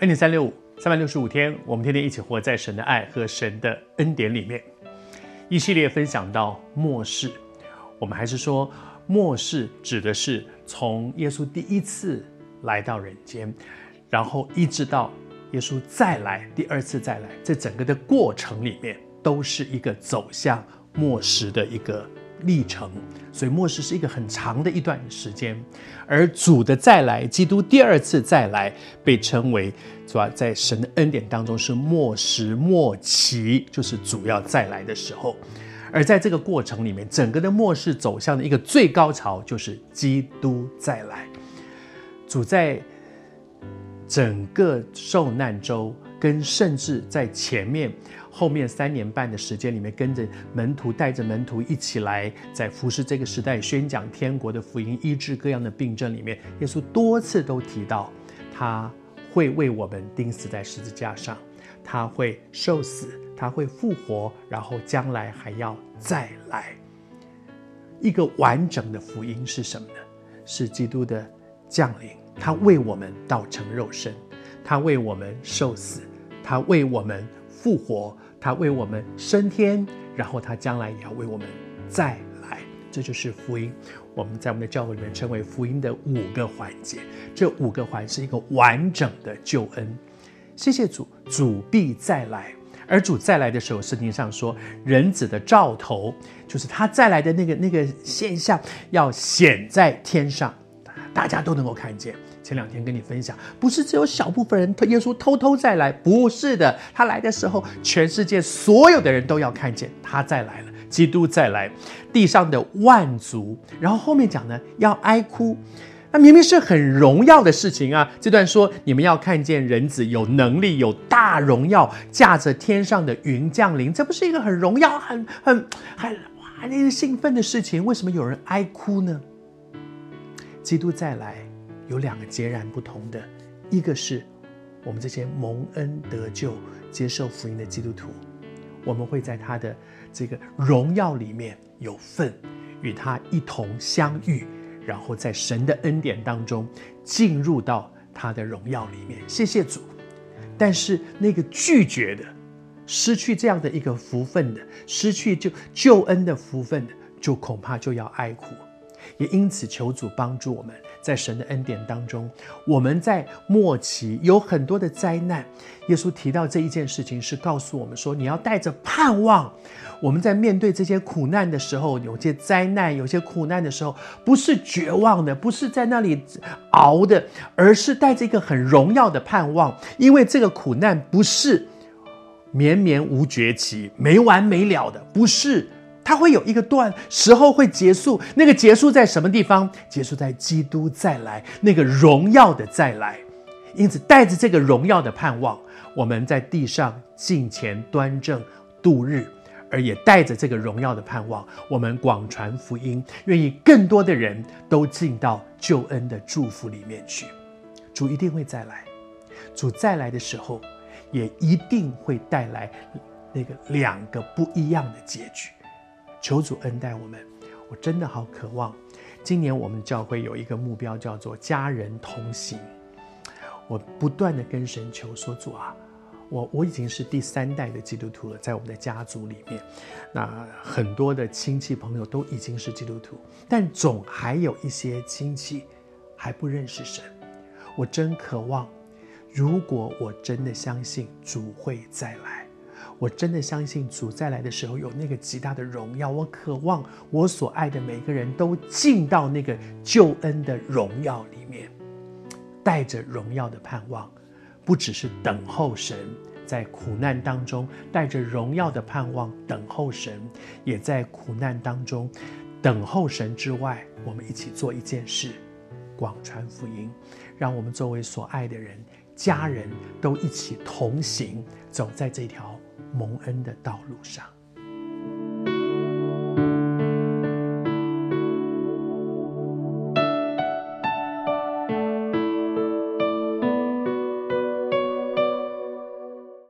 恩典三六五，三百六十五天，我们天天一起活在神的爱和神的恩典里面。一系列分享到末世，我们还是说末世指的是从耶稣第一次来到人间，然后一直到耶稣再来，第二次再来，这整个的过程里面都是一个走向末世的一个历程，所以末世是一个很长的一段时间，而主的再来，基督第二次再来，被称为主要在神的恩典当中是末时末期，就是主要再来的时候。而在这个过程里面，整个的末世走向的一个最高潮，就是基督再来。主在整个受难周，跟甚至在前面。后面三年半的时间里面，跟着门徒，带着门徒一起来，在服侍这个时代，宣讲天国的福音，医治各样的病症里面，耶稣多次都提到，他会为我们钉死在十字架上，他会受死，他会复活，然后将来还要再来。一个完整的福音是什么呢？是基督的降临，他为我们道成肉身，他为我们受死，他为我们。复活，他为我们升天，然后他将来也要为我们再来，这就是福音。我们在我们的教会里面称为福音的五个环节，这五个环是一个完整的救恩。谢谢主，主必再来，而主再来的时候，圣经上说，人子的兆头就是他再来的那个那个现象要显在天上，大家都能够看见。前两天跟你分享，不是只有小部分人，耶稣偷偷再来，不是的，他来的时候，全世界所有的人都要看见他再来了，基督再来，地上的万族，然后后面讲呢，要哀哭，那明明是很荣耀的事情啊。这段说你们要看见人子有能力，有大荣耀，驾着天上的云降临，这不是一个很荣耀、很很很哇令人兴奋的事情？为什么有人哀哭呢？基督再来。有两个截然不同的，一个是我们这些蒙恩得救、接受福音的基督徒，我们会在他的这个荣耀里面有份，与他一同相遇，然后在神的恩典当中进入到他的荣耀里面。谢谢主。但是那个拒绝的、失去这样的一个福分的、失去就救恩的福分的，就恐怕就要哀哭。也因此，求主帮助我们，在神的恩典当中，我们在末期有很多的灾难。耶稣提到这一件事情，是告诉我们说，你要带着盼望。我们在面对这些苦难的时候，有些灾难、有些苦难的时候，不是绝望的，不是在那里熬的，而是带着一个很荣耀的盼望。因为这个苦难不是绵绵无绝期、没完没了的，不是。它会有一个段时候会结束，那个结束在什么地方？结束在基督再来，那个荣耀的再来。因此，带着这个荣耀的盼望，我们在地上敬虔端正度日，而也带着这个荣耀的盼望，我们广传福音，愿意更多的人都进到救恩的祝福里面去。主一定会再来，主再来的时候，也一定会带来那个两个不一样的结局。求主恩待我们，我真的好渴望。今年我们教会有一个目标，叫做家人同行。我不断地跟神求说：“主啊，我我已经是第三代的基督徒了，在我们的家族里面，那很多的亲戚朋友都已经是基督徒，但总还有一些亲戚还不认识神。我真渴望，如果我真的相信主会再来。”我真的相信主再来的时候有那个极大的荣耀。我渴望我所爱的每个人都进到那个救恩的荣耀里面，带着荣耀的盼望，不只是等候神，在苦难当中带着荣耀的盼望等候神，也在苦难当中等候神之外，我们一起做一件事，广传福音，让我们周围所爱的人、家人都一起同行，走在这条。蒙恩的道路上。